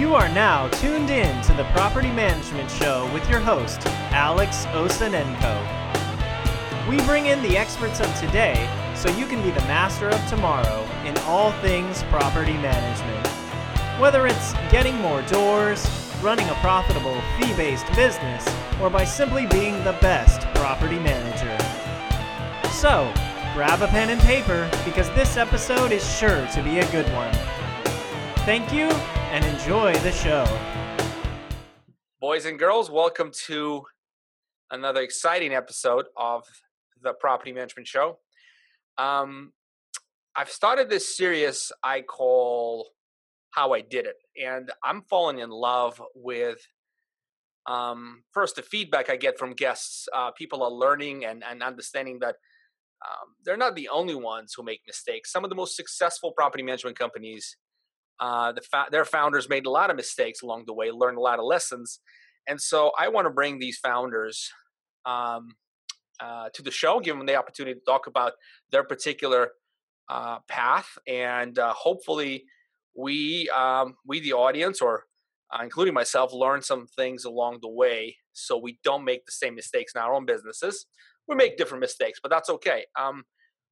You are now tuned in to the Property Management Show with your host, Alex Osanenko. We bring in the experts of today so you can be the master of tomorrow in all things property management. Whether it's getting more doors, running a profitable fee based business, or by simply being the best property manager. So, grab a pen and paper because this episode is sure to be a good one. Thank you and enjoy the show. Boys and girls, welcome to another exciting episode of the Property Management Show. Um, I've started this series I call How I Did It, and I'm falling in love with um, first the feedback I get from guests. Uh, people are learning and, and understanding that um, they're not the only ones who make mistakes. Some of the most successful property management companies, uh, the fa- their founders made a lot of mistakes along the way, learned a lot of lessons, and so I want to bring these founders um, uh, to the show, give them the opportunity to talk about their particular uh, path, and uh, hopefully we um, we the audience or uh, including myself learn some things along the way so we don't make the same mistakes in our own businesses. We make different mistakes but that's okay. Um,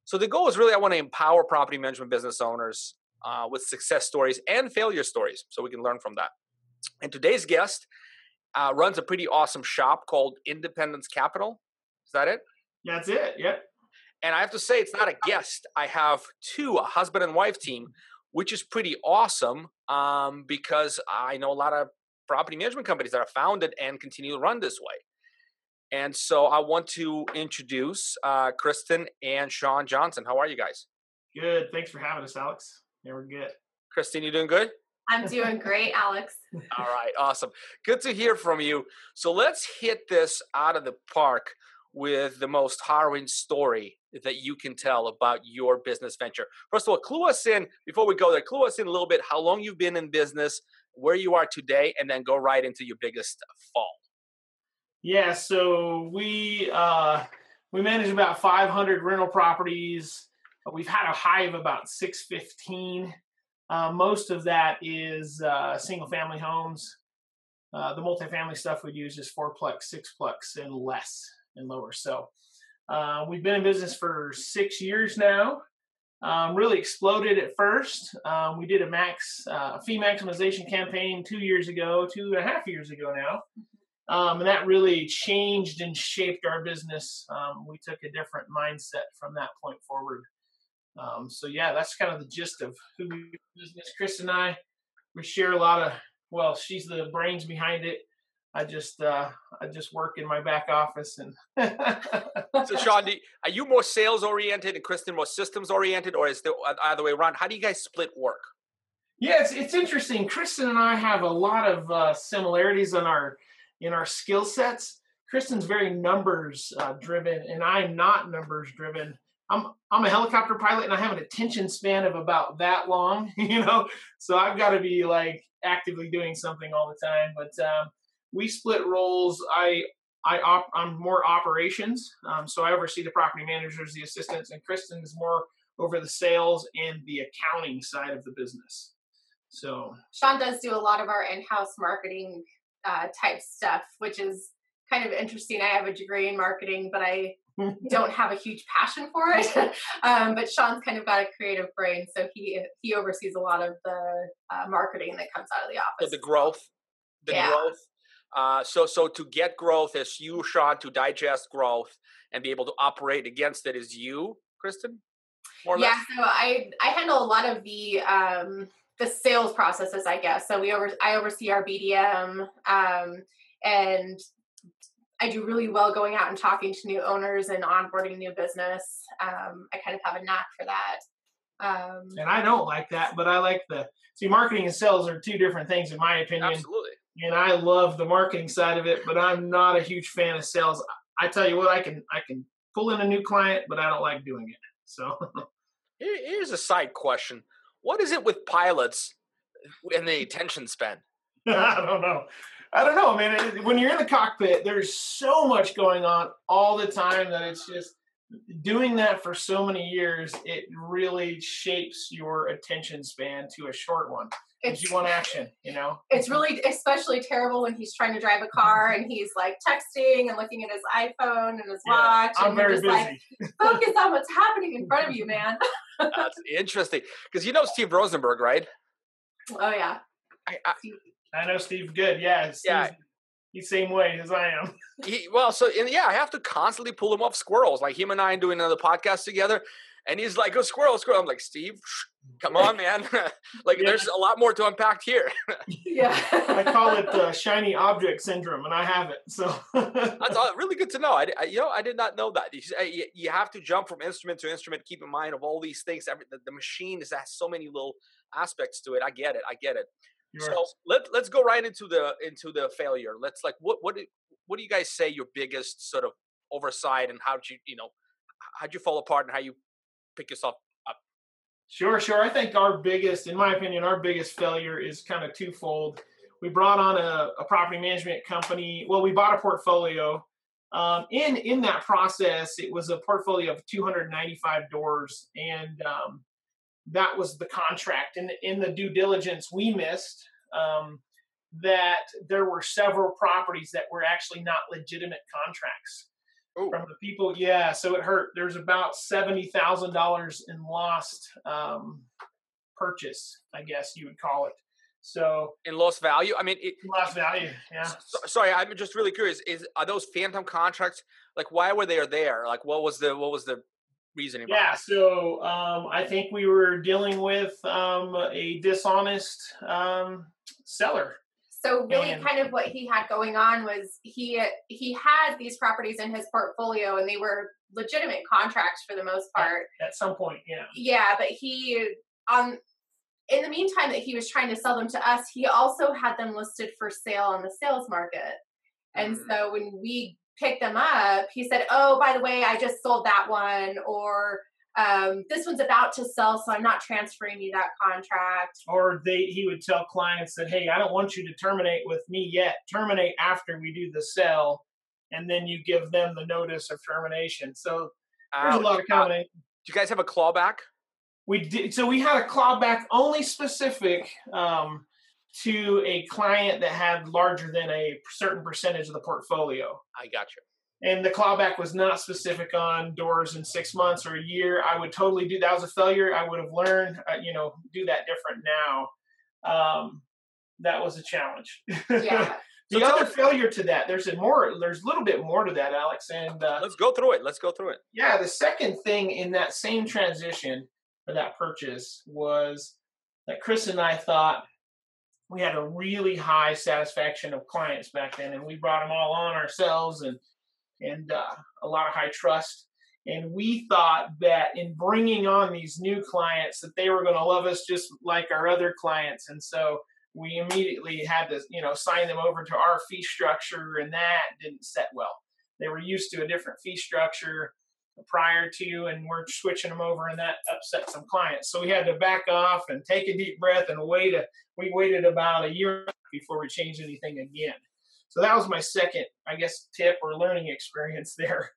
so the goal is really i want to empower property management business owners uh, with success stories and failure stories so we can learn from that and today's guest uh, runs a pretty awesome shop called independence capital is that it That's it. Yep. and I have to say, it's not a guest. I have two, a husband and wife team, which is pretty awesome um, because I know a lot of property management companies that are founded and continue to run this way. And so I want to introduce uh, Kristin and Shawn Johnson. How are you guys? Good. Thanks for having us, Alex. Yeah, we're good. Christine, you doing good? I'm doing great, Alex. All right, awesome. Good to hear from you. So let's hit this out of the park with the most harrowing story that you can tell about your business venture. First of all, clue us in before we go there. Clue us in a little bit how long you've been in business, where you are today, and then go right into your biggest fall. Yeah. So we uh, we manage about 500 rental properties. We've had a high of about 615. Uh, most of that is uh, single family homes. Uh, the multifamily stuff we use is fourplex, sixplex, and less and lower. So uh, we've been in business for six years now. Um, really exploded at first. Um, we did a max uh, fee maximization campaign two years ago, two and a half years ago now, um, and that really changed and shaped our business. Um, we took a different mindset from that point forward. Um, so yeah, that's kind of the gist of who we business. Chris and I, we share a lot of. Well, she's the brains behind it. I just uh, I just work in my back office and So, Shawn, do you- are you more sales oriented and Kristin more systems oriented, or is the other way around? How do you guys split work? Yeah, it's it's interesting. Kristin and I have a lot of uh, similarities in our in our skill sets. Kristin's very numbers uh, driven, and I'm not numbers driven. I'm I'm a helicopter pilot, and I have an attention span of about that long, you know. So I've got to be like actively doing something all the time. But um, we split roles. I I op- I'm more operations, um, so I oversee the property managers, the assistants, and Kristin is more over the sales and the accounting side of the business. So Shawn does do a lot of our in-house marketing uh, type stuff, which is kind of interesting. I have a degree in marketing, but I don't have a huge passion for it. um, but Shawn's kind of got a creative brain, so he he oversees a lot of the uh, marketing that comes out of the So office. the growth, the Yeah. growth. Uh, so, so to get growth is you, Shawn. To digest growth and be able to operate against it is you, Kristin. More yeah, less. so I I handle a lot of the um, the sales processes, I guess. So we over I oversee our BDM, um, and I do really well going out and talking to new owners and onboarding new business. Um, I kind of have a knack for that. Um, and I don't like that, but I like the see marketing and sales are two different things in my opinion. Absolutely. And I love the marketing side of it, but I'm not a huge fan of sales. I tell you what, I can I can pull in a new client, but I don't like doing it. So here's a side question: What is it with pilots and the attention span? I don't know. I don't know, man. It- When you're in the cockpit, there's so much going on all the time that it's just doing that for so many years. It really shapes your attention span to a short one. because you want action, you know. It's really especially terrible when he's trying to drive a car and he's like texting and looking at his iPhone and his Yeah, watch. I'm and very just busy. like, focus on what's happening in front of you, man. That's interesting because you know Steve Rosenberg, right? Oh yeah. I, I, I know Steve good. Yeah, Steve's, Yeah. he's same way as I am. he, well, so and yeah, I have to constantly pull him off squirrels. Like him and I doing another podcast together, and he's like, "Oh, squirrel, squirrel." I'm like, "Steve, come on, man! like, Yeah. there's a lot more to unpack here." Yeah. I call it uh, shiny object syndrome, and I have it. So That's all, really good to know. I, I- you know, I did not know that. You, you, you have to jump from instrument to instrument. Keep in mind of all these things. Every the, the machine is has so many little aspects to it. I get it. I get it. So let let's go right into the into the failure. Let's like what what do, what do you guys say your biggest sort of oversight and how'd you you know how'd you fall apart and how you pick yourself up? Sure, sure. I think our biggest, in my opinion, our biggest failure is kind of twofold. We brought on a, a property management company. Well, we bought a portfolio. Um, in in that process, it was a portfolio of 295 doors, and um, that was the contract. And in the due diligence, we missed um, that there were several properties that were actually not legitimate contracts Ooh. from the people. Yeah, so it hurt. There's about seventy thousand dollars in lost um, purchase, I guess you would call it. So In lost value, I mean, it, lost value. Yeah. so- sorry, I'm just really curious. Is are those phantom contracts? Like, why were they there? Like, what was the what was the reasoning? behind Yeah, so um, I think we were dealing with um, a dishonest um, seller. So really, And- kind of what he had going on was he he had these properties in his portfolio, and they were legitimate contracts for the most part. At some point, yeah. Yeah, but he on in the meantime that he was trying to sell them to us, he also had them listed for sale on the sales market. And Mm. so when we picked them up, he said, "Oh, by the way, I just sold that one," or um, "This one's about to sell, so I'm not transferring you that contract." Or they, he would tell clients that, "Hey, I don't want you to terminate with me yet. Terminate after we do the sell, and then you give them the notice of termination." So there's a lot of Uh, do you guys have a clawback? We did so we had a clawback only specific um, to a client that had larger than a certain percentage of the portfolio. I got you. And the clawback was not specific on doors in six months or a year. I would totally do that was a failure. I would have learned, uh, you know, do that different now. Um, that was a challenge. Yeah. the So other failure to that, there's a more, there's a little bit more to that, Alex. And uh, Let's go through it. Let's go through it. yeah, the second thing in that same transition for that purchase was that Chris and I thought we had a really high satisfaction of clients back then, and we brought them all on ourselves, and and uh, a lot of high trust. And we thought that in bringing on these new clients, that they were going to love us just like our other clients, and so we immediately had to, you know, sign them over to our fee structure, and that didn't set well. They were used to a different fee structure prior to, and we're switching them over, and that upset some clients. So we had to back off and take a deep breath and wait. A, we waited about a year before we changed anything again. So that was my second, I guess, tip or learning experience there.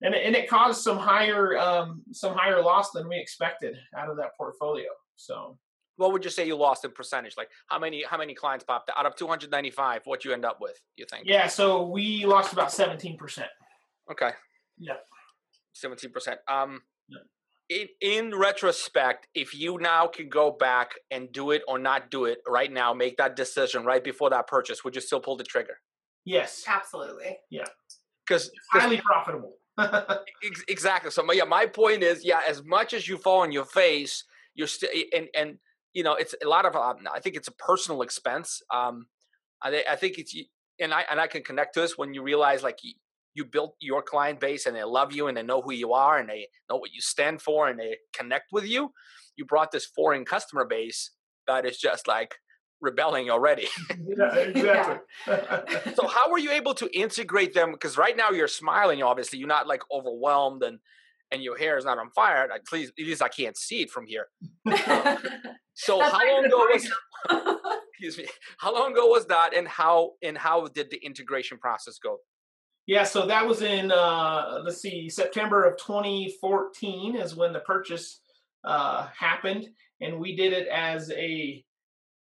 and it, and it caused some higher um, some higher loss than we expected out of that portfolio. So What would you say you lost in percentage? Like how many how many clients popped out of 295? What you end up with? You think? yeah, so we lost about seventeen percent. Okay. Yeah. Seventeen percent. Um, Yeah. in in retrospect, if you now can go back and do it or not do it right now, make that decision right before that purchase, would you still pull the trigger? Yes, Absolutely. Yeah. Because highly profitable. Ex- exactly. So my, yeah, my point is, yeah, as much as you fall on your face, you're still and and you know it's a lot of. Um, I think it's a personal expense. Um, I I think it's and I and I can connect to this when you realize like you, built your client base and they love you and they know who you are and they know what you stand for and they connect with you. You brought this foreign customer base that is just like rebelling already. yeah, exactly. so how were you able to integrate them because right now you're smiling obviously you're not like overwhelmed and and your hair is not on fire at least, at least i can't see it from here so how long ago was excuse me how long ago was that and how and how did the integration process go Yeah, so that was in uh, let's see, September of 2014 is when the purchase uh, happened, and we did it as a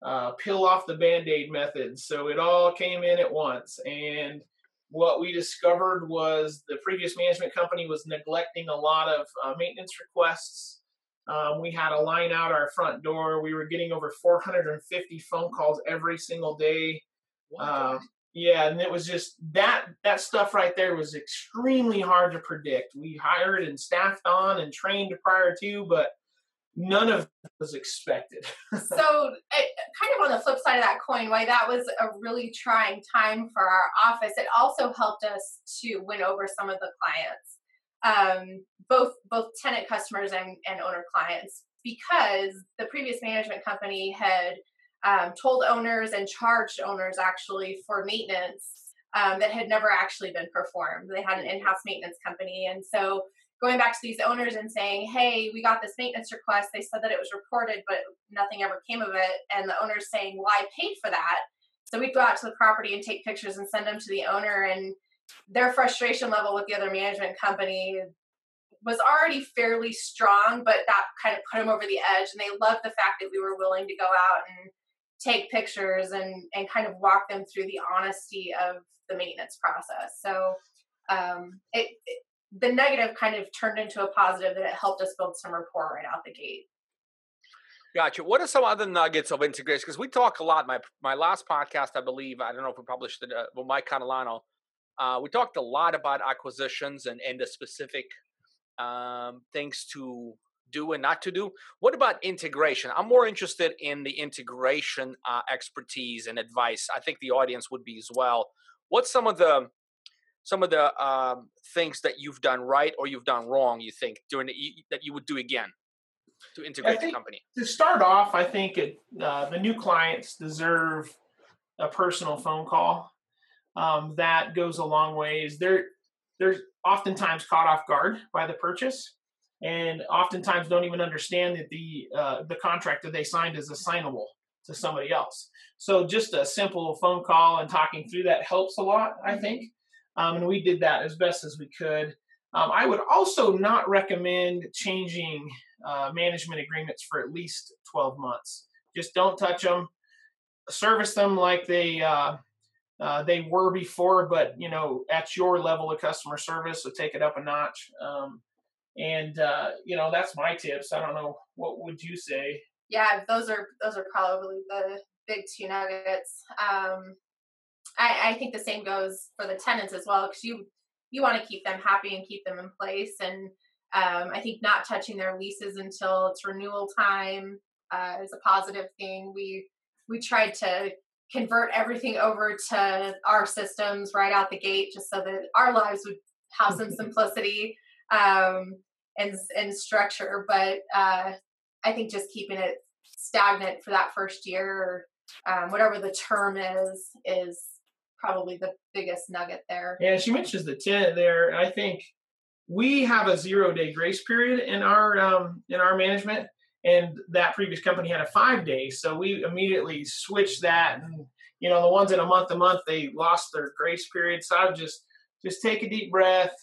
uh, peel off the band aid method. So it all came in at once. And what we discovered was the previous management company was neglecting a lot of uh, maintenance requests. Um, we had a line out our front door. We were getting over 450 phone calls every single day. Uh, yeah, and it was just that that stuff right there was extremely hard to predict. We hired and staffed on and trained prior to, but none of was expected. so, it, kind of on the flip side of that coin, why that was a really trying time for our office, it also helped us to win over some of the clients, um, both both tenant customers and, and owner clients, because the previous management company had um, told owners and charged owners actually for maintenance um, that had never actually been performed. They had an in-house maintenance company, and so going back to these owners and saying, "Hey, we got this maintenance request. They said that it was reported, but nothing ever came of it." And the owners saying, "Well, I paid for that." So we'd go out to the property and take pictures and send them to the owner, and their frustration level with the other management company was already fairly strong, but that kind of put them over the edge. And they loved the fact that we were willing to go out and take pictures and and kind of walk them through the honesty of the maintenance process. So um, it, it, the negative kind of turned into a positive that it helped us build some rapport right out the gate. Gotcha. What are some other nuggets of integration? Because we talk a lot. My my last podcast, I believe, I don't know if we published it. Uh, Mike Catalano, uh, we talked a lot about acquisitions and and the specific um, things to do and not to do. What about integration? I'm more interested in the integration uh, expertise and advice. I think the audience would be as well. What's some of the some of the um, things that you've done right or you've done wrong? You think during the, that you would do again to integrate the company? To start off, I think it, uh, the new clients deserve a personal phone call. Um, that goes a long ways. They're they're oftentimes caught off guard by the purchase and oftentimes don't even understand that the uh, the contract that they signed is assignable to somebody else. So just a simple phone call and talking through that helps a lot, I think. Um, and we did that as best as we could. Um, I would also not recommend changing uh, management agreements for at least 12 months. Just don't touch them. Service them like they uh, uh, they were before, but you know at your level of customer service. So take it up a notch. Um, and uh, you know that's my tips. I don't know what would you say? Yeah those are those are probably the big two nuggets. Um, I, I think the same goes for the tenants as well because you you want to keep them happy and keep them in place. And um, i think not touching their leases until it's renewal time uh, is a positive thing. We we tried to convert everything over to our systems right out the gate just so that our lives would have some simplicity um, and and structure. But uh, I think just keeping it stagnant for that first year, or um, whatever the term is, is probably the biggest nugget there. Yeah, she mentions the tenant there. I think we have a zero day grace period in our um, in our management, and that previous company had a five day. So we immediately switched that, and you know the ones in a month a month they lost their grace period. So I just just take a deep breath,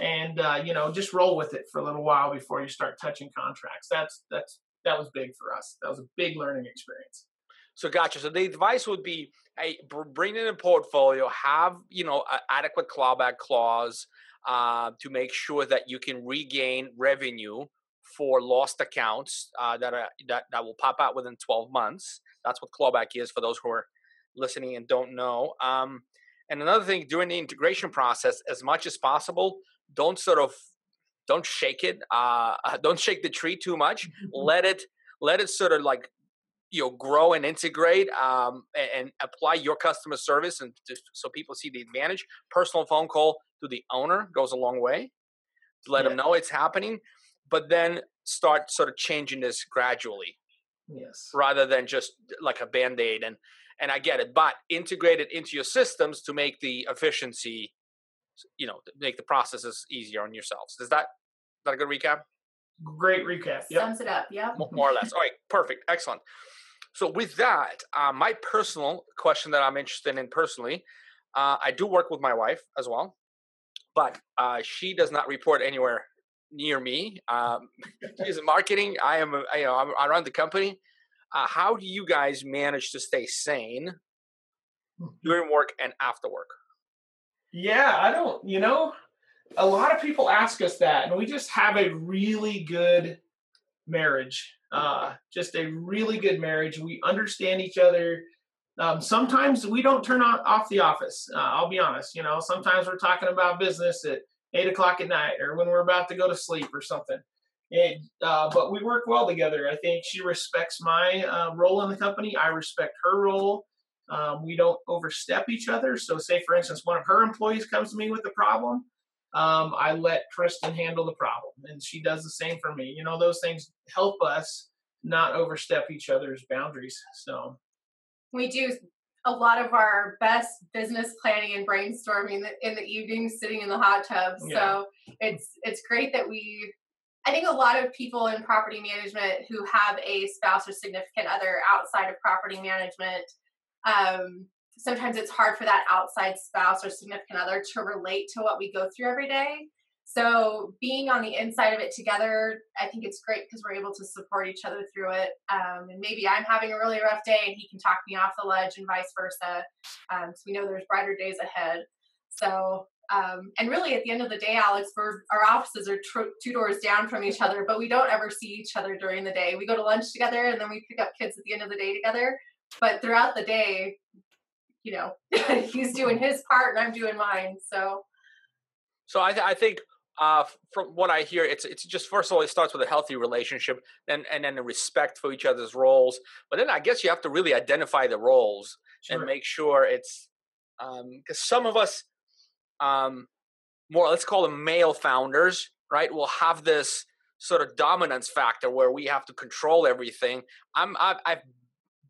and uh, you know just roll with it for a little while before you start touching contracts. That's that's that was big for us. That was a big learning experience. So gotcha. So the advice would be, hey, bring in a portfolio, have you know adequate clawback clause uh, to make sure that you can regain revenue for lost accounts uh, that are that that will pop out within 12 months. That's what clawback is for those who are listening and don't know. Um, and another thing during the integration process, as much as possible, don't sort of don't shake it uh, don't shake the tree too much. Let it let it sort of like you know grow and integrate um, and, and, apply your customer service and just, so people see the advantage. Personal phone call to the owner goes a long way. To let yeah. them know it's happening but then start sort of changing this gradually yes. rather than just like a band-aid and and i get it. But integrate it into your systems to make the efficiency you know make the processes easier on yourselves. Is that is that a good recap? Great recap. Yep. Sums it up. Yeah. More or less. All right. Perfect. Excellent. So with that, uh, my personal question that I'm interested in personally, uh, I do work with my wife as well, but uh, she does not report anywhere near me. Um, she's in marketing. I am. I, you know, I run the company. Uh, how do you guys manage to stay sane Hmm. during work and after work? Yeah, I don't, you know, a lot of people ask us that, and we just have a really good marriage. Uh, just a really good marriage. We understand each other. Um, sometimes we don't turn on, off the office. Uh, I'll be honest. You know, sometimes we're talking about business at eight o'clock at night, or when we're about to go to sleep, or something. And, uh, but we work well together. I think she respects my uh, role in the company. I respect her role. Um, we don't overstep each other. So, say for instance, one of her employees comes to me with a problem, um, I let Kristin handle the problem, and she does the same for me. You know, those things help us not overstep each other's boundaries. So, we do a lot of our best business planning and brainstorming in the evenings sitting in the hot tub Yeah. so it's it's great that we i think a lot of people in property management who have a spouse or significant other outside of property management um, sometimes it's hard for that outside spouse or significant other to relate to what we go through every day so being on the inside of it together, I think it's great because we're able to support each other through it. Um, and maybe I'm having a really rough day and he can talk me off the ledge and vice versa. Um, so we know there's brighter days ahead. So, um, and really at the end of the day, Alex, our offices are tr- two doors down from each other, but we don't ever see each other during the day. We go to lunch together and then we pick up kids at the end of the day together. But throughout the day, you know, he's doing his part and I'm doing mine. So, So I, th- I think uh, from what I hear, it's it's just first of all, it starts with a healthy relationship, and and then the respect for each other's roles. But then I guess you have to really identify the roles and make sure it's because some of us, um, more let's call them male founders, right? Will have this sort of dominance factor where we have to control everything. I'm I've, I've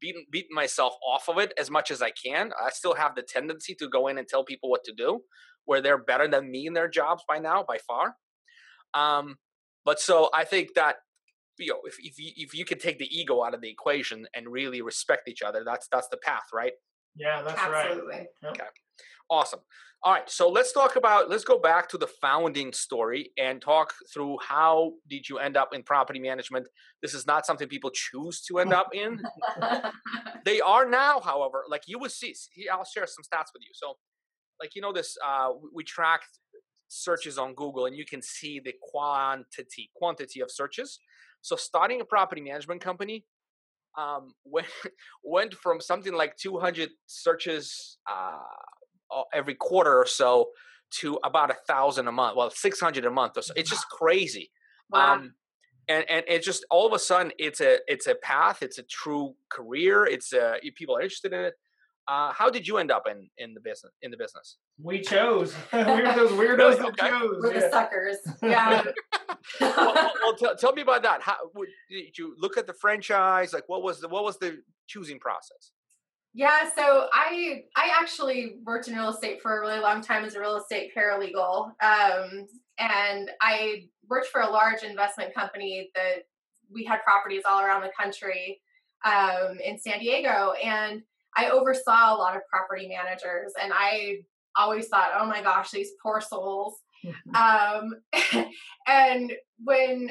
beaten beaten myself off of it as much as I can. I still have the tendency to go in and tell people what to do, where they're better than me in their jobs by now, by far. Um, but so I think that you know if if you, if you can take the ego out of the equation and really respect each other, that's that's the path, right? yeah, that's absolutely. right. Awesome. All right, so let's talk about let's go back to the founding story and talk through how did you end up in property management. This is not something people choose to end up in. they are now, however, like you will see. I'll share some stats with you. So, like you know, this uh, we- tracked searches on Google, and you can see the quantity quantity of searches. So, starting a property management company um, went went from something like 200 searches uh, every quarter or so to about a thousand a month. Well, 600 a month or so. It's just crazy. Wow. Um, and and it's just all of a sudden it's a it's a path. It's a true career. It's a people are interested in it. Uh, how did you end up in in the business in the business? We chose. We're those weirdos Really? that Okay. chose. We're the suckers. Yeah. well, well, well, tell, tell me about that. How would, did you look at the franchise? Like, what was the what was the choosing process? Yeah, so I I actually worked in real estate for a really long time as a real estate paralegal, um, and I worked for a large investment company that we had properties all around the country um, in San Diego, and I oversaw a lot of property managers, and I always thought, oh my gosh, these poor souls. um, and when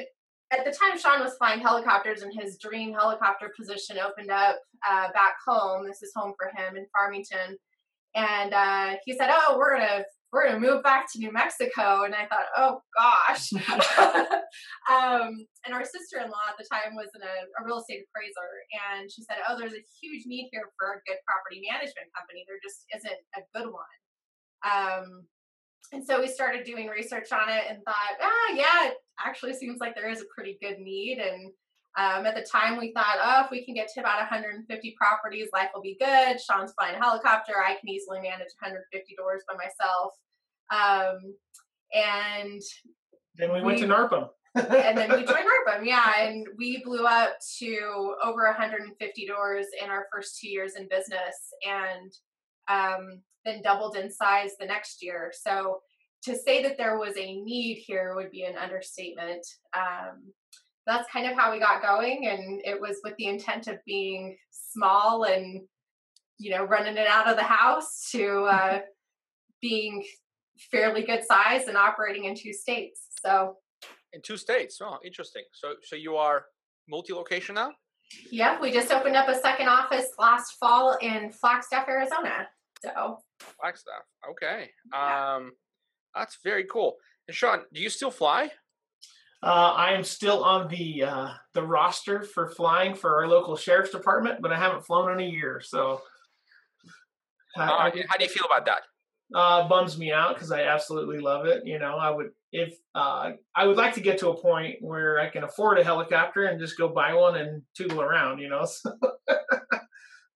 at the time Shawn was flying helicopters and his dream helicopter position opened up uh, back home. This is home for him in Farmington, and uh, he said, "Oh, we're gonna we're gonna move back to New Mexico." And I thought, "Oh gosh." um, and our sister-in-law at the time was in a, a real estate appraiser, and she said, "Oh, there's a huge need here for a good property management company. There just isn't a good one." Um, and so we started doing research on it and thought, ah, yeah, it actually seems like there is a pretty good need. And um, at the time, we thought, oh, if we can get to about 150 properties, life will be good. Shawn's flying a helicopter. I can easily manage 150 doors by myself. Um, and Then we went to We- NARPM. and then we joined NARPM, yeah, and we blew up to over 150 doors in our first two years in business, and um, then doubled in size the next year. So to say that there was a need here would be an understatement. Um, that's kind of how we got going, and it was with the intent of being small and you know running it out of the house to uh, being fairly good size and operating in two states. So In two states. Oh, interesting. So so you are multi-location now. Yep, we just opened up a second office last fall in Flagstaff, Arizona. So Flagstaff. Okay. Yeah. Um, that's very cool. And Shawn, do you still fly? Uh, I am still on the uh, the roster for flying for our local sheriff's department, but I haven't flown in a year, so Uh, I- how do you feel about that? uh, bums me out because I absolutely love it. You know, I would if uh, I would like to get to a point where I can afford a helicopter and just go buy one and tootle around. You know,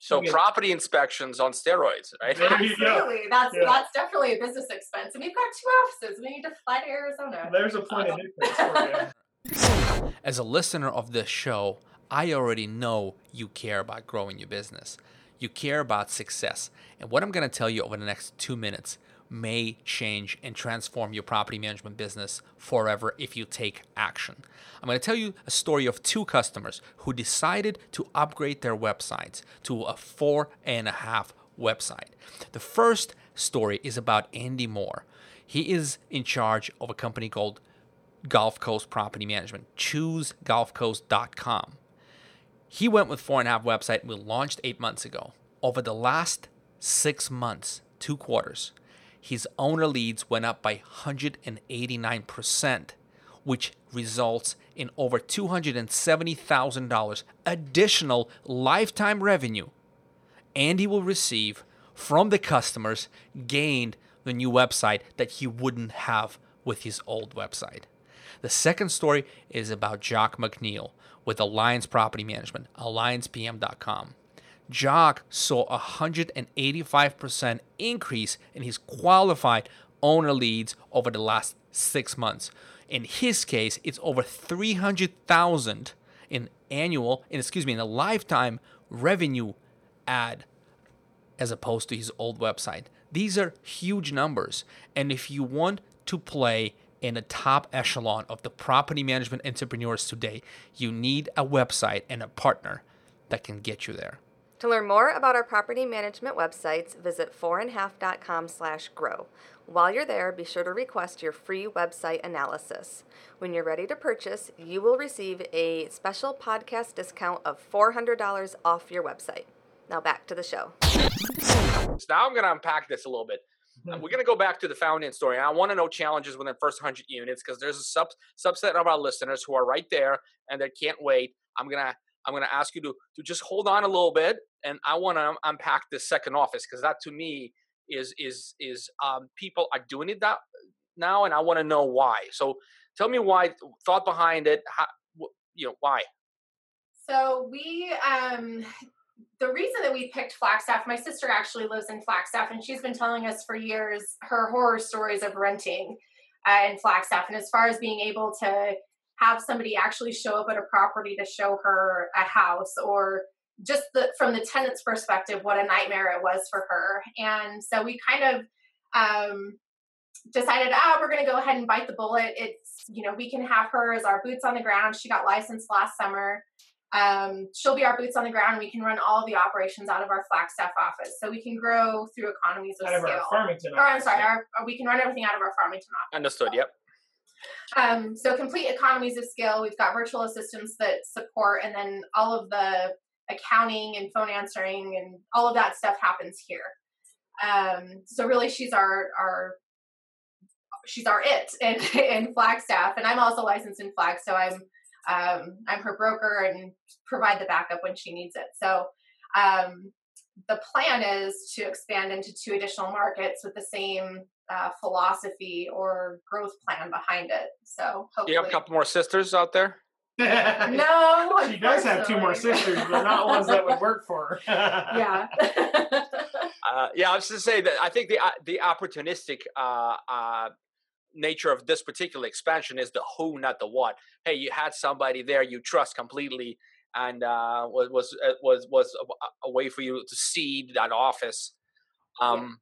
So, So Okay. property inspections on steroids, right? There you go. absolutely, that's Yeah. that's definitely a business expense. And we've got two offices. We need to fly to Arizona. there's a point of difference for you. As a listener of this show, I already know you care about growing your business. You care about success. And what I'm going to tell you over the next two minutes may change and transform your property management business forever if you take action. I'm going to tell you a story of two customers who decided to upgrade their websites to a four and a half website. The first story is about Andy Moore. He is in charge of a company called Gulf Coast Property Management. ChooseGulfCoast.com. He went with four and a half website. We launched eight months ago. Over the last six months, two quarters, his owner leads went up by 189%, which results in over $270,000 additional lifetime revenue Andy will receive from the customers gained the new website that he wouldn't have with his old website. The second story is about Jock McNeil with Alliance Property Management, alliancepm.com. Jock saw a 185% increase in his qualified owner leads over the last six months. In his case, it's over 300,000 in annual, in excuse me, in a lifetime revenue ad as opposed to his old website. These are huge numbers. And if you want to play in the top echelon of the property management entrepreneurs today, you need a website and a partner that can get you there. To learn more about our property management websites, visit fourandhalf.com slash grow. While you're there, be sure to request your free website analysis. When you're ready to purchase, you will receive a special podcast discount of $400 off your website. Now back to the show. So now I'm going to unpack this a little bit. Uh, We're going to go back to the founding story. I want to know challenges within the first 100 units because there's a sub, subset of our listeners who are right there and they can't wait. I'm going to I'm going to ask you to to just hold on a little bit and I want to unpack this second office because that to me is is is um, people are doing it that now and I want to know why. So tell me why thought behind it, how, you know, why? So we, um, the reason that we picked Flagstaff, my sister actually lives in Flagstaff, and she's been telling us for years her horror stories of renting uh, in Flagstaff. And as far as being able to have somebody actually show up at a property to show her a house, or just the, from the tenant's perspective, what a nightmare it was for her. And so we kind of um, decided, ah, we're going to go ahead and bite the bullet. It's, you know, we can have her as our boots on the ground. She got licensed last summer. Um, she'll be our boots on the ground. We can run all the operations out of our Flagstaff office, so we can grow through economies of Out of scale. our Farmington. or I'm office. sorry, our, we can run everything out of our Farmington office. Understood. Yep. Um, so complete economies of scale. We've got virtual assistants that support, and then all of the accounting and phone answering and all of that stuff happens here. Um, so really, she's our our she's our it in in Flagstaff, and I'm also licensed in Flag, so I'm um, I'm her broker and provide the backup when she needs it. So um, the plan is to expand into two additional markets with the same uh, philosophy or growth plan behind it. So hopefully, you have a couple more sisters out there? no, she does have two more unfortunately. sisters, but not ones that would work for her. yeah. Uh, yeah, I was just to say that I think the uh, the opportunistic uh, uh, nature of this particular expansion is the who, not the what. Hey, you had somebody there you trust completely, and uh, was was uh, was was a, a way for you to seed that office. Um,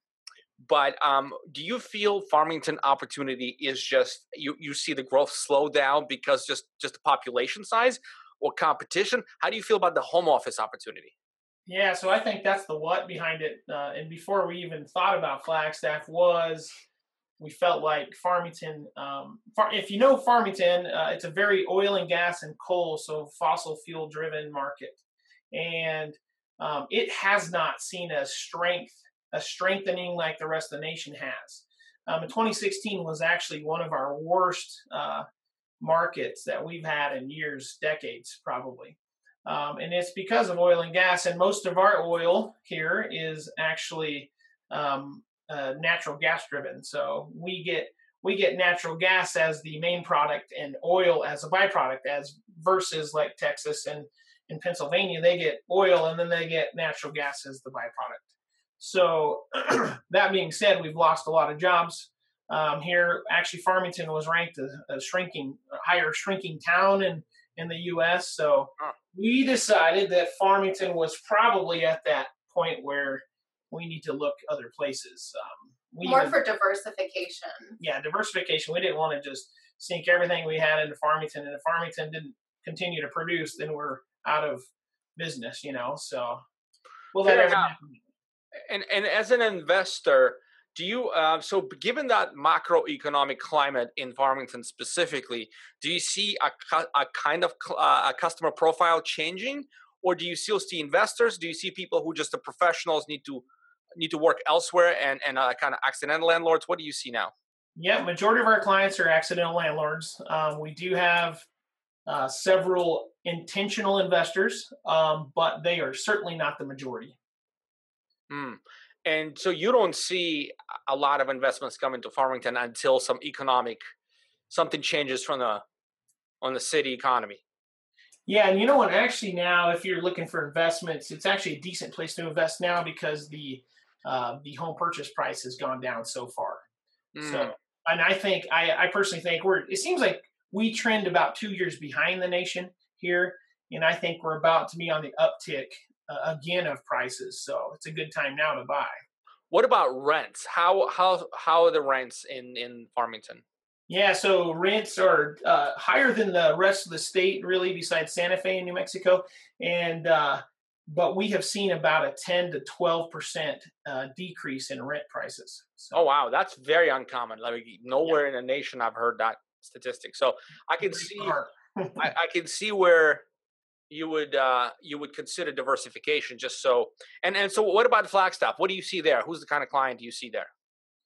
But um, do you feel Farmington opportunity is just you you see the growth slow down because just just the population size or competition? How do you feel about the home office opportunity? Yeah, so I think that's the what behind it. Uh, and before we even thought about Flagstaff was we felt like Farmington, um, far, if you know Farmington, uh, it's a very oil and gas and coal, so fossil fuel driven market. And um, it has not seen a strength, a strengthening like the rest of the nation has. Um, 2016 was actually one of our worst uh, markets that we've had in years, decades, probably. Um, and it's because of oil and gas. And most of our oil here is actually um, uh, natural gas driven. So we get we get natural gas as the main product and oil as a byproduct, as versus like Texas and in Pennsylvania, they get oil and then they get natural gas as the byproduct. So that being said, we've lost a lot of jobs um, here. Actually, Farmington was ranked a, a shrinking, a higher shrinking town in in the U.S. So we decided that Farmington was probably at that point where we need to look other places. Um, we More even, for diversification. Yeah, diversification. We didn't want to just sink everything we had into Farmington, and if Farmington didn't continue to produce, then we're out of business. You know, so well, that And and as an investor, do you uh, so given that macroeconomic climate in farmington specifically do you see a, a kind of uh, a customer profile changing? Or do you still see investors? Do you see people who just the professionals need to need to work elsewhere and and uh, kind of accidental landlords? What do you see now? Yeah majority of our clients are accidental landlords. Um, we do have uh, several intentional investors um, but they are certainly not the majority Hmm. And so you don't see a lot of investments coming to Farmington until some economic something changes from the on the city economy. Yeah, and you know what? Actually, now if you're looking for investments, it's actually a decent place to invest now because the uh, the home purchase price has gone down so far. Mm. So, and I think I, I personally think we're. It seems like we trend about two years behind the nation here, and I think we're about to be on the uptick uh, again of prices. So it's a good time now to buy. What about rents? How how how are the rents in in Farmington? Yeah, so rents are uh, higher than the rest of the state, really, besides Santa Fe in New Mexico, and uh, but we have seen about a ten to twelve percent uh, decrease in rent prices. So. Oh wow, that's very uncommon. Like nowhere yeah. in the nation I've heard that statistic. So I can see I, I can see where you would uh, you would consider diversification just so and and so what about flagstaff? What do you see there? Who's the kind of client do you see there?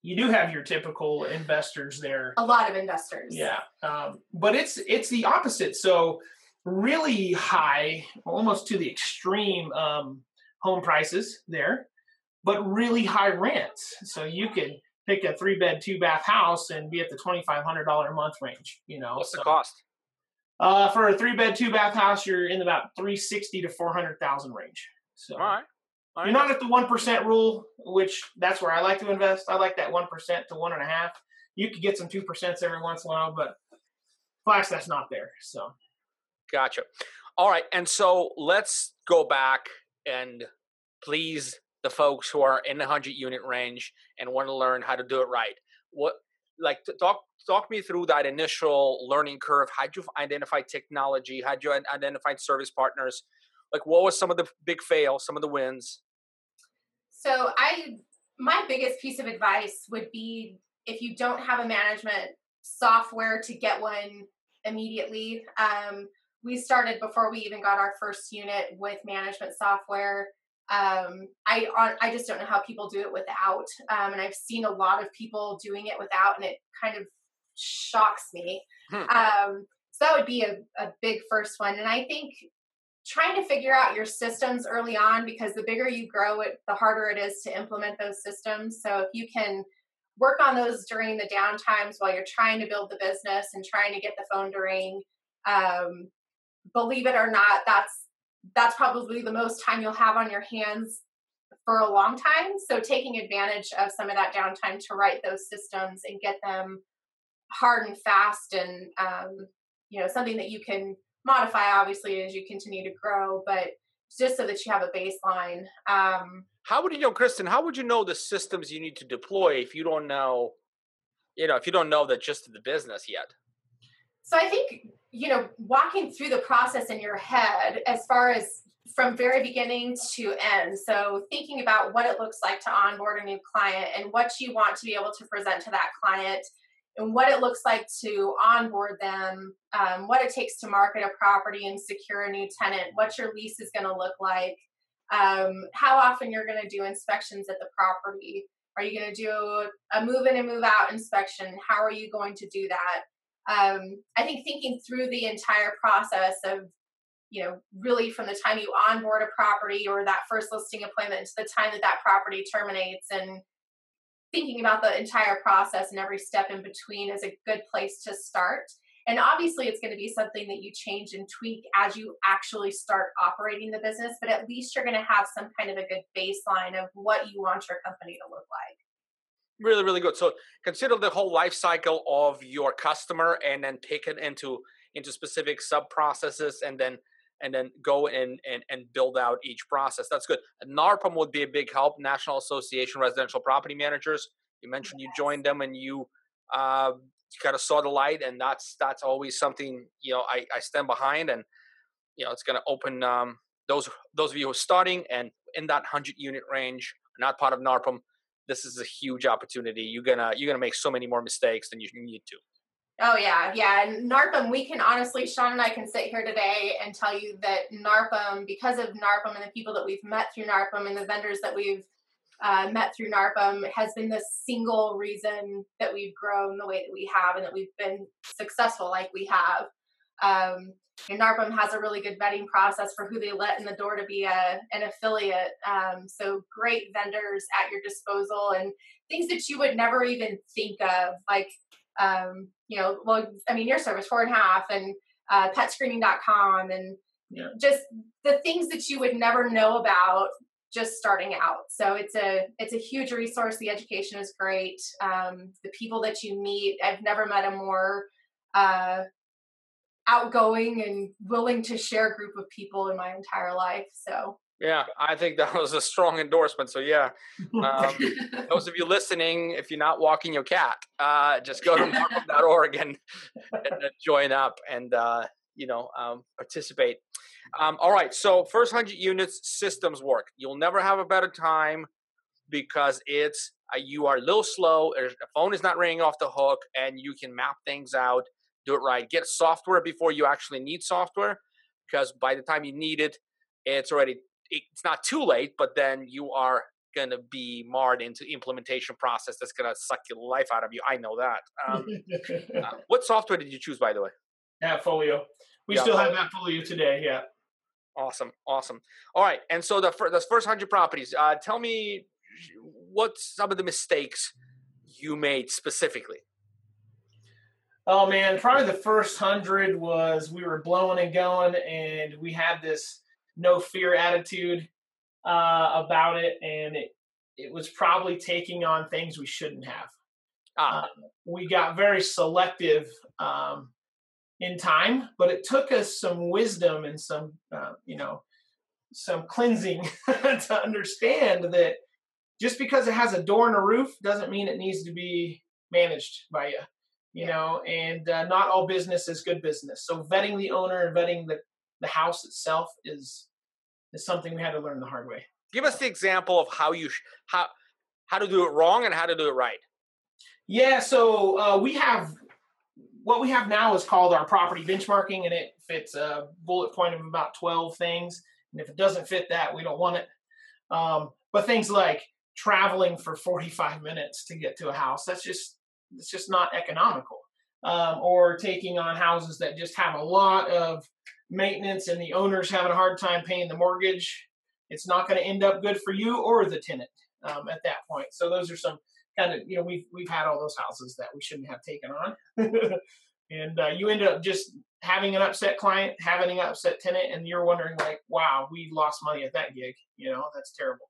You do have your typical investors there. A lot of investors. Yeah um, but it's it's the opposite. So really high almost to the extreme um, home prices there but really high rents. So you could pick a three bed two bath house and be at the $2500 a month range you know what's so, the cost uh, for a three bed, two bath house, you're in about 360 to 400,000 range. So, all right. All right. You're not at the 1% rule, which that's where I like to invest. I like that 1% to one and a half. You could get some 2% every once in a while, but Flax, that's not there. So, gotcha. All right. And so let's go back and please the folks who are in the 100 unit range and want to learn how to do it right. What like talk talk me through that initial learning curve. How'd you identify technology? How'd you identify service partners? Like what was some of the big fails some of the wins? So i my biggest piece of advice would be if you don't have a management software to get one immediately um, we started before we even got our first unit with management software um, I I just don't know how people do it without, um, and I've seen a lot of people doing it without, and it kind of shocks me. Hmm. Um, so that would be a, a big first one, and I think trying to figure out your systems early on because the bigger you grow it the harder it is to implement those systems so if you can work on those during the down times while you're trying to build the business and trying to get the phone to ring um, believe it or not that's that's probably the most time you'll have on your hands for a long time. So taking advantage of some of that downtime to write those systems and get them hard and fast and um, you know something that you can modify obviously as you continue to grow, but just so that you have a baseline. Um, how would you know, Kristin? How would you know the systems you need to deploy if you don't know, you know, if you don't know the gist of the business yet? So I think you know, walking through the process in your head as far as from very beginning to end. So thinking about what it looks like to onboard a new client and what you want to be able to present to that client and what it looks like to onboard them, um, what it takes to market a property and secure a new tenant, what your lease is going to look like, um, how often you're going to do inspections at the property. Are you going to do a move in and move out inspection? How are you going to do that? Um, I think thinking through the entire process of, you know, really from the time you onboard a property or that first listing appointment to the time that that property terminates and thinking about the entire process and every step in between is a good place to start. And obviously, it's going to be something that you change and tweak as you actually start operating the business, but at least you're going to have some kind of a good baseline of what you want your company to look like. Really, really good. So consider the whole life cycle of your customer and then pick it into into specific sub processes and then and then go in and, and build out each process. That's good. NARPM would be a big help, National Association Residential Property Managers. You mentioned you joined them and you uh, kind of saw the light, and that's that's always something you know I, I stand behind, and you know it's going to open um, those those of you who are starting and in that hundred unit range, not part of NARPM. This is a huge opportunity. You're gonna you're gonna make so many more mistakes than you need to. Oh yeah, yeah. And NARPM, we can honestly, Shawn and I can sit here today and tell you that NARPM, because of NARPM and the people that we've met through NARPM and the vendors that we've uh, met through NARPM, has been the single reason that we've grown the way that we have and that we've been successful like we have. Um, and NARPM has a really good vetting process for who they let in the door to be a, an affiliate. Um, so great vendors at your disposal and things that you would never even think of, like um, you know, well, I mean, your service, four and a half, and uh, petscreening.com, and yeah. just the things that you would never know about just starting out. So it's a it's a huge resource. The education is great. Um, the people that you meet, I've never met a more uh, outgoing and willing to share group of people in my entire life. So yeah, I think that was a strong endorsement. So yeah, um, those of you listening, if you're not walking your cat, uh, just go to narpm.org and, and join up and uh, you know um, participate. Um, all right, so first hundred units systems work. You'll never have a better time because it's uh, you are a little slow. The phone is not ringing off the hook, and you can map things out, do it right. Get software before you actually need software, because by the time you need it, it's already it's not too late, but then you are going to be marred into implementation process that's going to suck your life out of you. I know that. Um, uh, what software did you choose, by the way? Appfolio. We yeah. still have Appfolio today. Yeah. Awesome. Awesome. All right. And so the, the first hundred properties, uh, tell me what's some of the mistakes you made specifically? Oh man, probably the first hundred was we were blowing and going and we had this no fear attitude uh, about it, and it it was probably taking on things we shouldn't have. Ah. Uh, we got very selective um, in time, but it took us some wisdom and some uh, you know some cleansing to understand that just because it has a door and a roof doesn't mean it needs to be managed by you you know and uh, not all business is good business so vetting the owner and vetting the the house itself is is something we had to learn the hard way. Give us the example of how you how how to do it wrong and how to do it right. Yeah, so uh, we have what we have now is called our property benchmarking, and it fits a bullet point of about twelve things. And if it doesn't fit that, we don't want it. Um, but things like traveling for 45 minutes to get to a house that's just it's just not economical um, or taking on houses that just have a lot of maintenance and the owner's having a hard time paying the mortgage, it's not going to end up good for you or the tenant um, at that point. So those are some kind of you know we've we've had all those houses that we shouldn't have taken on, and uh, you end up just having an upset client, having an upset tenant, and you're wondering like, wow, we lost money at that gig. You know that's terrible.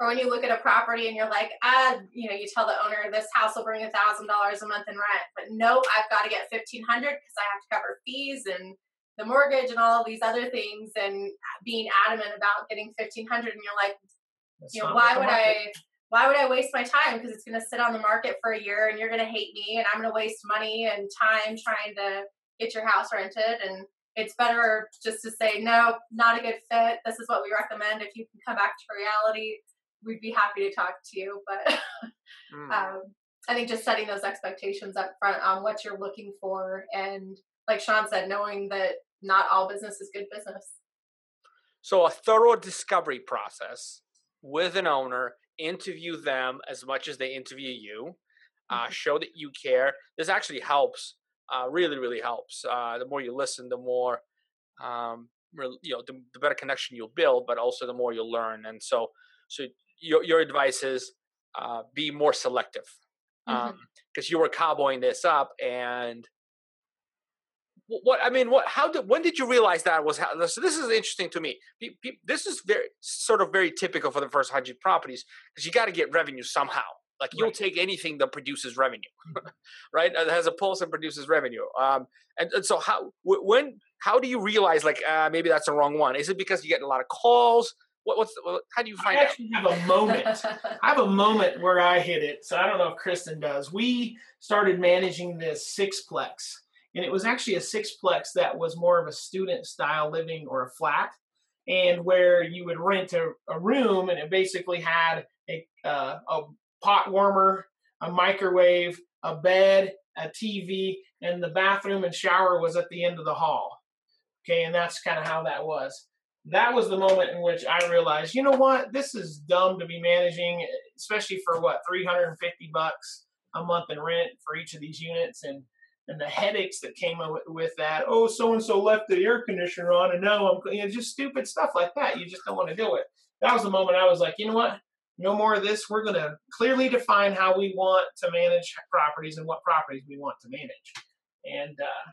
Or when you look at a property and you're like, ah, you know, you tell the owner this house will bring a thousand dollars a month in rent, but no, I've got to get fifteen hundred because I have to cover fees and the mortgage and all of these other things and being adamant about getting 1500 and you're like That's you know why would i why would i waste my time because it's going to sit on the market for a year and you're going to hate me and i'm going to waste money and time trying to get your house rented? And it's better just to say no not a good fit. This is what we recommend. If you can come back to reality we'd be happy to talk to you but mm. um, i think just setting those expectations up front on what you're looking for and like Shawn said knowing that not all business is good business so a thorough discovery process with an owner interview them as much as they interview you uh, mm-hmm. show that you care this actually helps uh, really really helps uh, the more you listen the more um, you know the, the, better connection you'll build but also the more you'll learn and so so your, your advice is uh, be more selective because um, mm-hmm. you were cowboying this up and what I mean, what? How did? When did you realize that was? How, so this is interesting to me. This is very sort of very typical for the first hundred properties because you got to get revenue somehow. Like you'll take anything that produces revenue, right? That has a pulse and produces revenue. Um, and, and so how when how do you realize like uh, maybe that's the wrong one? Is it because you get a lot of calls? What, what's what, how do you find it? I actually out? have a moment. I have a moment where I hit it. So I don't know if Kristin does. We started managing this sixplex, and it was actually a sixplex that was more of a student style living or a flat, and where you would rent a, a room, and it basically had a uh, a pot warmer, a microwave, a bed, a TV, and the bathroom and shower was at the end of the hall. Okay, and that's kind of how that was. That was the moment in which I realized, you know what, this is dumb to be managing, especially for what 350 bucks a month in rent for each of these units, and and the headaches that came with that. Oh, so and so left the air conditioner on, and now I'm you know, just stupid stuff like that. You just don't want to do it. That was the moment I was like, you know what, no more of this. We're going to clearly define how we want to manage properties and what properties we want to manage. And uh,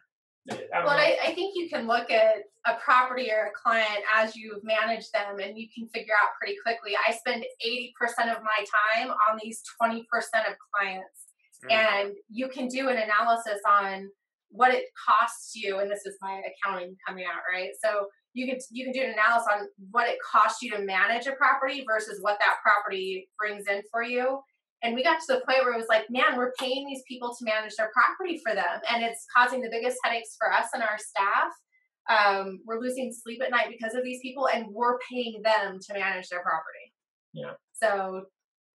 I well, I, I, think you can look at a property or a client as you've managed them, and you can figure out pretty quickly. I spend 80% of my time on these 20% of clients, mm. and you can do an analysis on what it costs you. And this is my accounting coming out, right? So you can you can do an analysis on what it costs you to manage a property versus what that property brings in for you. And we got to the point where it was like, man, we're paying these people to manage their property for them, and it's causing the biggest headaches for us and our staff. Um, we're losing sleep at night because of these people, and we're paying them to manage their property. Yeah. So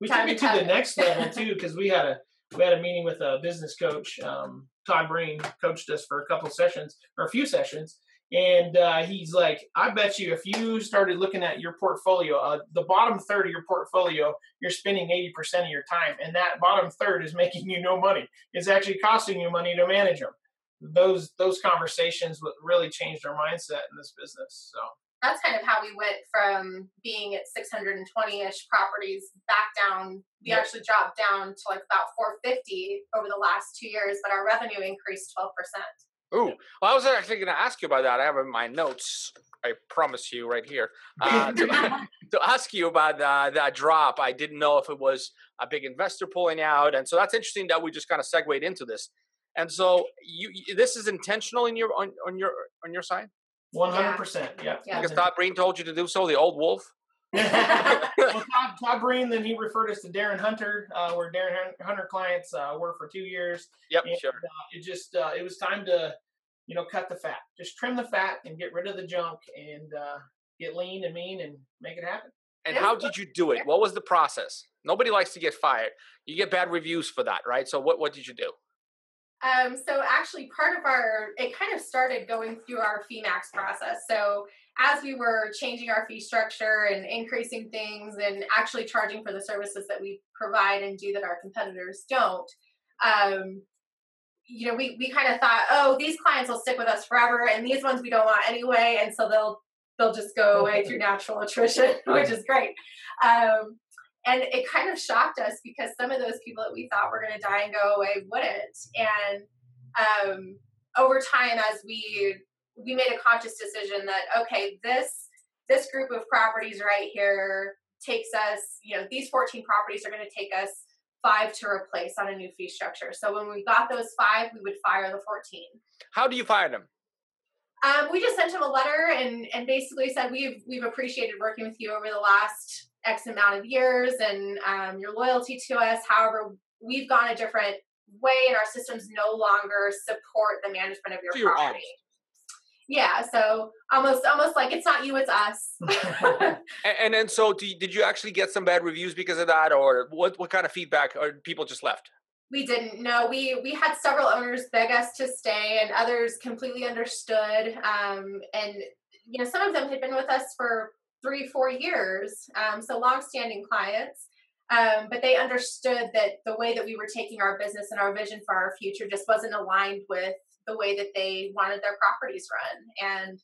we took it to the next level too, because we had a we had a meeting with a business coach. Um, Todd Breen coached us for a couple sessions or a few sessions, and uh, he's like, I bet you if you started looking at your portfolio, uh, the bottom third of your portfolio, you're spending 80% of your time. And that bottom third is making you no money. It's actually costing you money to manage them. Those those conversations really changed our mindset in this business. So that's kind of how we went from being at 620-ish properties back down. We yep. actually dropped down to like about 450 over the last two years, but our revenue increased 12%. Ooh, well, I was actually going to ask you about that. I have in my notes. I promise you, right here, uh, to, to, ask you about uh, that drop. I didn't know if it was a big investor pulling out, and so that's interesting that we just kind of segued into this. And so, you this is intentional in your on, on your on your side. One hundred percent, yeah. Because Todd Breen told you to do so. The old wolf. Well, Todd, Todd Breen, then he referred us to Darren Hunter, uh, where Darren Hunter clients uh, were for two years. Yep, and, sure. Uh, it just uh, it was time to, you know, cut the fat. Just trim the fat and get rid of the junk and uh, get lean and mean and make it happen. And how did you do it? What was the process? Nobody likes to get fired. You get bad reviews for that, right? So what what did you do? Um, so actually part of our it kind of started going through our fee max process. So as we were changing our fee structure and increasing things and actually charging for the services that we provide and do that our competitors don't, um, you know, we, we kind of thought, oh, these clients will stick with us forever, and these ones we don't want anyway, and so they'll they'll just go away through natural attrition, which is great. Um, and it kind of shocked us because some of those people that we thought were going to die and go away wouldn't. And um, over time, as we we made a conscious decision that okay, this this group of properties right here takes us, you know, these 14 properties are going to take us five to replace on a new fee structure. So when we got those five, we would fire the 14. How do you fire them? Um, we just sent him a letter and and basically said we've we've appreciated working with you over the last X amount of years and um, your loyalty to us. However, we've gone a different way and our systems no longer support the management of your So property. Honest. Yeah, so almost almost like it's not you, it's us. And, and then, so do you, did you actually get some bad reviews because of that, or what? What kind of feedback, or people just left? we didn't know. We we had several owners beg us to stay, and others completely understood. Um, and you know, some of them had been with us for three, four years, um, so long-standing clients. Um, but they understood that the way that we were taking our business and our vision for our future just wasn't aligned with the way that they wanted their properties run. And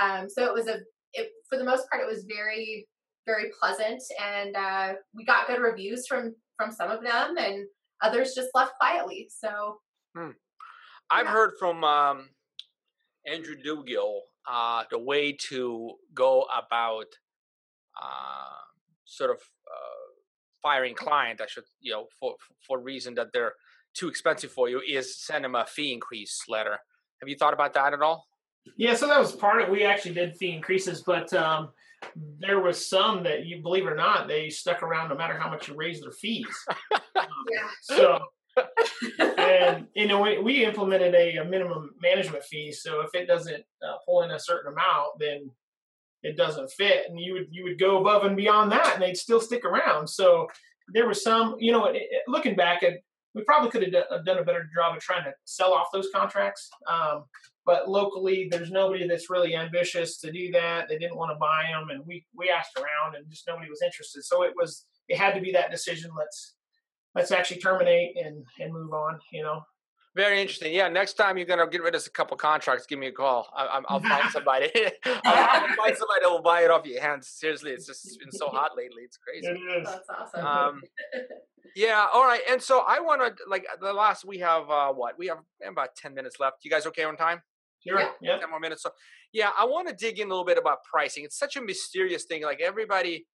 um, so it was a, it, for the most part, it was very, very pleasant, and uh, we got good reviews from from some of them, and others just left quietly. So I've Yeah. heard from um, Andrew Dugill uh, the way to go about uh, sort of uh, firing client. I should, you know, for for reason that they're too expensive for you, is send them a fee increase letter. Have you thought about that at all? Yeah, so that was part of we actually did fee increases, but um, there was some that you believe it or not, they stuck around no matter how much you raise their fees. Um, yeah, so and you know we, we implemented a, a minimum management fee so if it doesn't uh, pull in a certain amount then it doesn't fit and you would you would go above and beyond that and they'd still stick around so there was some you know it, it- looking back at we probably could have do- done a better job of trying to sell off those contracts um, but locally there's nobody that's really ambitious to do that they didn't want to buy them and we we asked around and just nobody was interested so it was it had to be that decision let's let's actually terminate and and move on you know Very interesting. Yeah, next time you're gonna get rid of a couple contracts, give me a call. I, I'll find somebody. I'll, I'll find somebody that will buy it off your hands. Seriously, it's just been so hot lately. It's crazy. it is that's awesome. Um, yeah. All right. And so I want to like the last we have uh what we have about ten minutes left. You guys okay on time? sure Yeah. Ten more minutes. So yeah, I want to dig in a little bit about pricing. It's such a mysterious thing. Like everybody,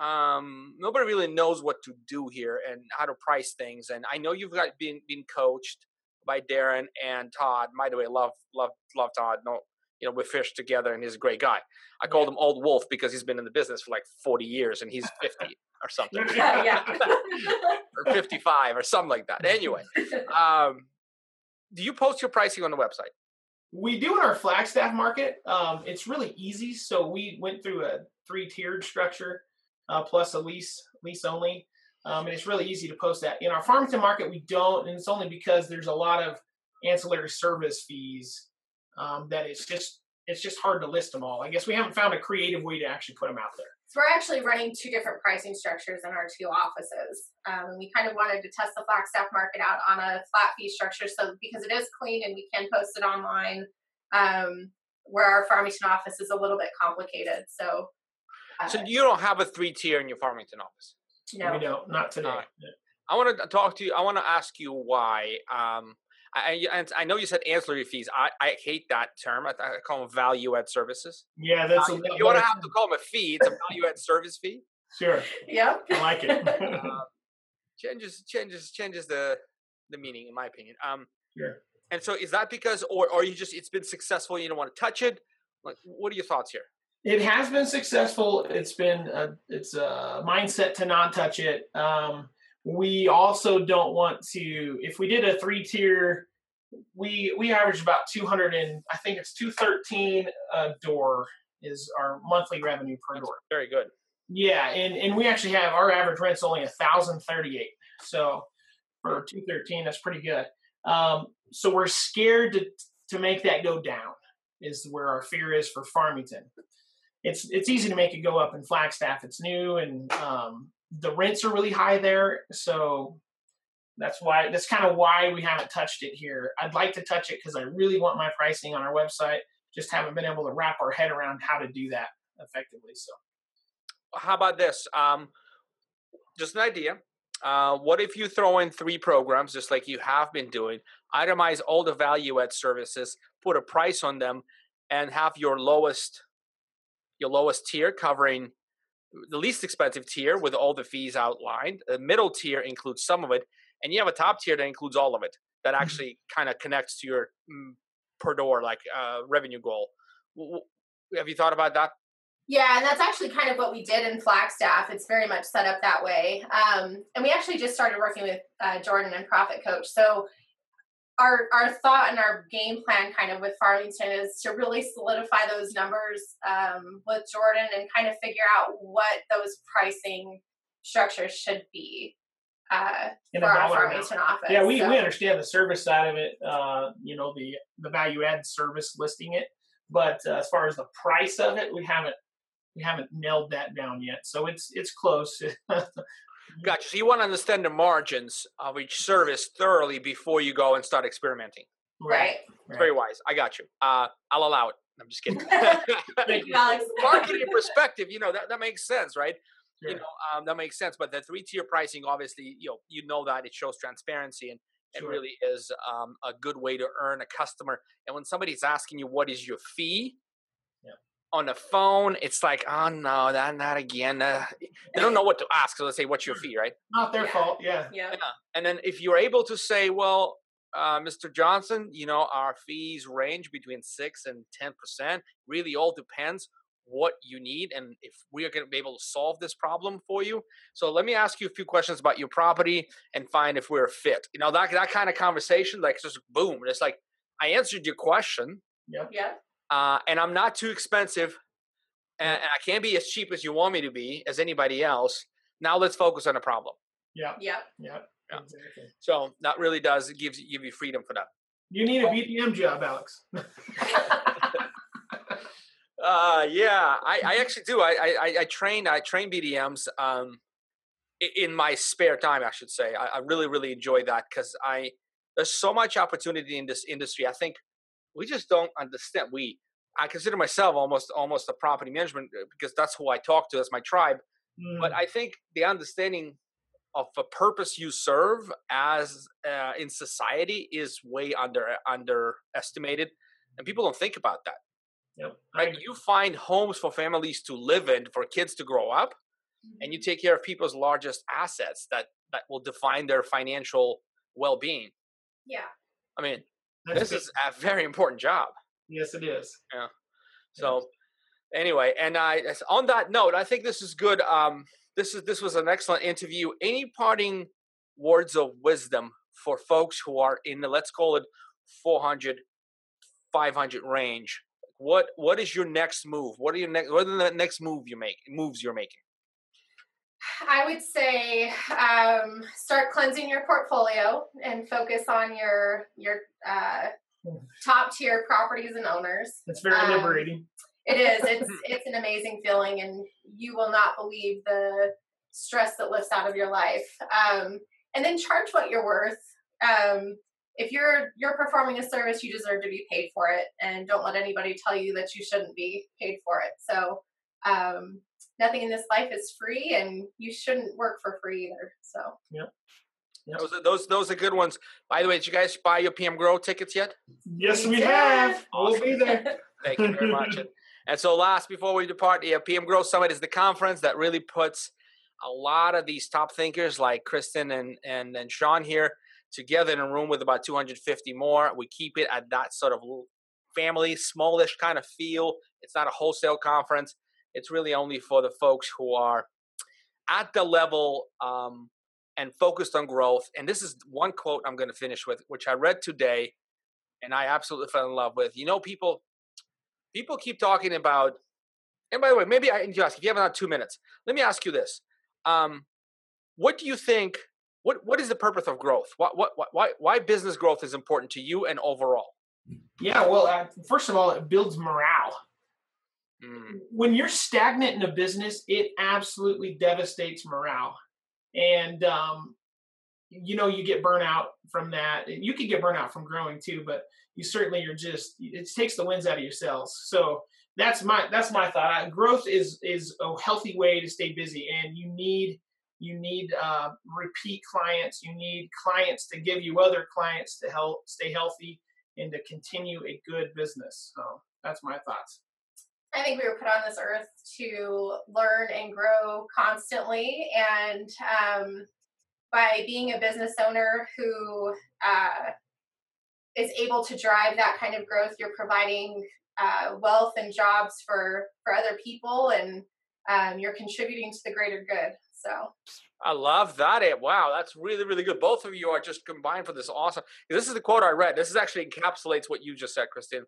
um, nobody really knows what to do here and how to price things. And I know you've got been been coached by Darren and Todd. By the way, love love love Todd. No, you know we fished together, and he's a great guy. I called him Old Wolf because he's been in the business for like forty years, and he's fifty or something, yeah, yeah. or fifty-five or something like that. Anyway, um, do you post your pricing on the website? we do in our flagstaff market um, it's really easy so we went through a three tiered structure uh, plus a lease lease only um, and it's really easy to post that in our farmington market we don't and it's only because there's a lot of ancillary service fees um, that it's just it's just hard to list them all i guess we haven't found a creative way to actually put them out there So we're actually running two different pricing structures in our two offices. Um, and we kind of wanted to test the Flagstaff market out on a flat fee structure, so because it is clean and we can post it online. Um, where our Farmington office is a little bit complicated, so. Uh, So you don't have a three tier in your Farmington office. no. we don't not today Alright. I want to talk to you. I want to ask you why. Um, I, I, and I know you said ancillary fees. I, I hate that term. I, I call them value add services. yeah that's Uh, a if you want to have to call them a fee. It's a value add service fee. sure Yeah. i like it Uh, changes changes changes the the meaning, in my opinion. Um, sure and so is that because, or or you just it's been successful, you don't want to touch it? Like, what are your thoughts here? It has been successful. It's been a, it's a mindset to not touch it. Um, we also don't want to. If we did a three tier, we we average about two hundred and I think it's two thirteen a door is our monthly revenue per door. Very good. Yeah, and and we actually have our average rent's only a thousand thirty eight. So for two thirteen, that's pretty good. Um, so we're scared to to make that go down. Is where our fear is for Farmington. It's it's easy to make it go up in Flagstaff. It's new and um, the rents are really high there. So that's why that's kind of why we haven't touched it here. I'd like to touch it because I really want my pricing on our website. Just haven't been able to wrap our head around how to do that effectively. So. How about this? Um, just an idea. Uh, what if you throw in three programs, just like you have been doing, itemize all the value add services, put a price on them, and have your lowest, your lowest tier covering the least expensive tier with all the fees outlined. The middle tier includes some of it, and you have a top tier that includes all of it. That actually kind of connects to your mm, per door like uh, revenue goal. W- w- Have you thought about that? Yeah, and that's actually kind of what we did in Flagstaff. It's very much set up that way. Um, and we actually just started working with uh, Jordan and Profit Coach. So our our thought and our game plan kind of with Farmington is to really solidify those numbers um, with Jordan and kind of figure out what those pricing structures should be uh, In for our dollar amount. Farmington office. Yeah, we, So- we understand the service side of it. Uh, you know the the value add service listing it, but uh, as far as the price of it, we haven't we haven't nailed that down yet. So it's it's close. Gotcha. So you want to understand the margins of each service thoroughly before you go and start experimenting. right. It's very wise. I got you. Uh, I'll allow it. I'm just kidding. Thank you, Alex. Marketing perspective, you know that, that makes sense, right? Sure. You know um, that makes sense. But the three tier pricing, obviously, you know you know that it shows transparency and it Sure. really is um, a good way to earn a customer. And when somebody's asking you what is your fee, Yeah. On the phone, it's like, oh no, that not again. Uh, they don't know what to ask, so they say, "What's your fee?" Right? Not their Yeah. fault. Yeah. Yeah. Yeah. And then if you're able to say, well, uh, Mr. Johnson, you know, our fees range between six and ten percent. Really, all depends what you need and if we are going to be able to solve this problem for you. So let me ask you a few questions about your property and find if we're a fit. You know, that that kind of conversation, like just boom. It's like I answered your question, Yeah. Uh, and I'm not too expensive, and, and I can't be as cheap as you want me to be as anybody else. Now let's focus on the problem. Yeah. Yeah. Yeah. Yeah. Exactly. So that really does it gives give you freedom for that. You need a BDM job, Alex. Uh, yeah, I, I actually do. I, I, I- I train, I train BDMs, um, in my spare time, I should say. I, I really, really enjoy that because I, there's so much opportunity in this industry. I think we just don't understand. We, I consider myself almost, almost a property management uh, because that's who I talk to as my tribe. But Mm, I think the understanding of the purpose you serve as uh, in society is way under underestimated, and people don't think about that yep. Right? You find homes for families to live in, for kids to grow up, and you take care of people's largest assets that that will define their financial well-being. Yeah. I mean, That's this big. is a very important job. yes, it is. Yeah. So, anyway, and I on that note, I think this is good. Um, this is this was an excellent interview. Any parting words of wisdom for folks who are in the let's call it 400 500 range what what is your next move what are your next what are the next move you make moves you're making I would say um, start cleansing your portfolio and focus on your your uh, top tier properties and owners. It's very Um, liberating. It is. It's it's an amazing feeling, and you will not believe the stress that lifts out of your life. Um, and then charge what you're worth. Um, if you're you're performing a service, you deserve to be paid for it, and don't let anybody tell you that you shouldn't be paid for it. So. Um, Nothing in this life is free, and you shouldn't work for free either. So, Yep. those are those those are good ones by the way did you guys buy your pm grow tickets yet Yes, we we did. have. We'll be there. Thank you very much. and, and so, last before we depart, the PM Grow Summit is the conference that really puts a lot of these top thinkers like Kristin and and and Shawn here together in a room with about 250 more. We keep it at that sort of family, smallish kind of feel. It's not a wholesale conference. It's really only for the folks who are at the level um, and focused on growth. And this is one quote I'm going to finish with, which I read today, and I absolutely fell in love with. You know, people people keep talking about and by the way maybe i need to ask if you have another two minutes let me ask you this um, what do you think what what is the purpose of growth what, what why why business growth is important to you and overall Yeah, well, uh, first of all, it builds morale. Mm, When you're stagnant in a business, it absolutely devastates morale. And, um, you know, you get burnout from that. You could get burnout from growing too, but you certainly are just, it takes the winds out of your sails. So that's my, that's my thought. Growth is, is a healthy way to stay busy and you need, you need uh, repeat clients. You need clients to give you other clients to help stay healthy and to continue a good business. So that's my thoughts. I think we were put on this earth to learn and grow constantly. And um, by being a business owner who uh, is able to drive that kind of growth, you're providing uh, wealth and jobs for for other people, and um, you're contributing to the greater good. So I love that. It wow, that's really really good. Both of you are just combined for this awesome. This is the quote I read. This is actually encapsulates what you just said, Christine.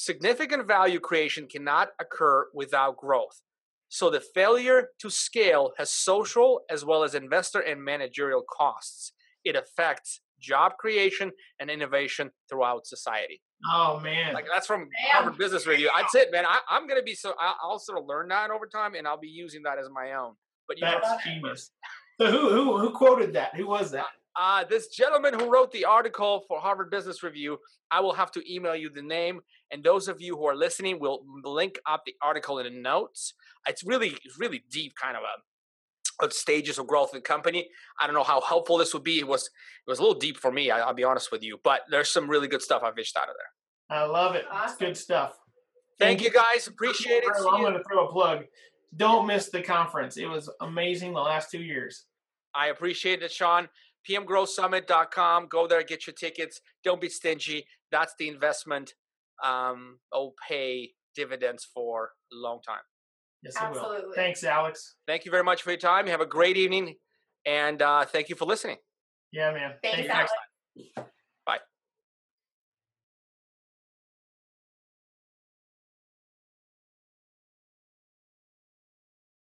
Significant value creation cannot occur without growth. So the failure to scale has social as well as investor and managerial costs. It affects job creation and innovation throughout society. Oh man, like that's from Harvard Business Review. That's it, man. I, am gonna be so I'll sort of learn that over time, and I'll be using that as my own. But you that's know, genius. So who who who quoted that? Who was that? Uh, this gentleman who wrote the article for Harvard Business Review. I will have to email you the name, and those of you who are listening will link up the article in the notes. It's really it's really deep, kind of a of stages of growth in the company. I don't know how helpful this would be. It was it was a little deep for me. I, will be honest with you, but there's some really good stuff I fished out of there. I love it. Awesome. It's good stuff. Thank, Thank you guys. Appreciate it. I'm going to throw a plug. Don't miss the conference. It was amazing the last two years. I appreciate it, Shawn. PMGrowthSummit.com. Go there, get your tickets. Don't be stingy. That's the investment. Um, will pay dividends for a long time. Yes, Absolutely. it will. Thanks, Alex. Thank you very much for your time. You have a great evening, and uh, thank you for listening. Yeah, man. Thanks, Alex.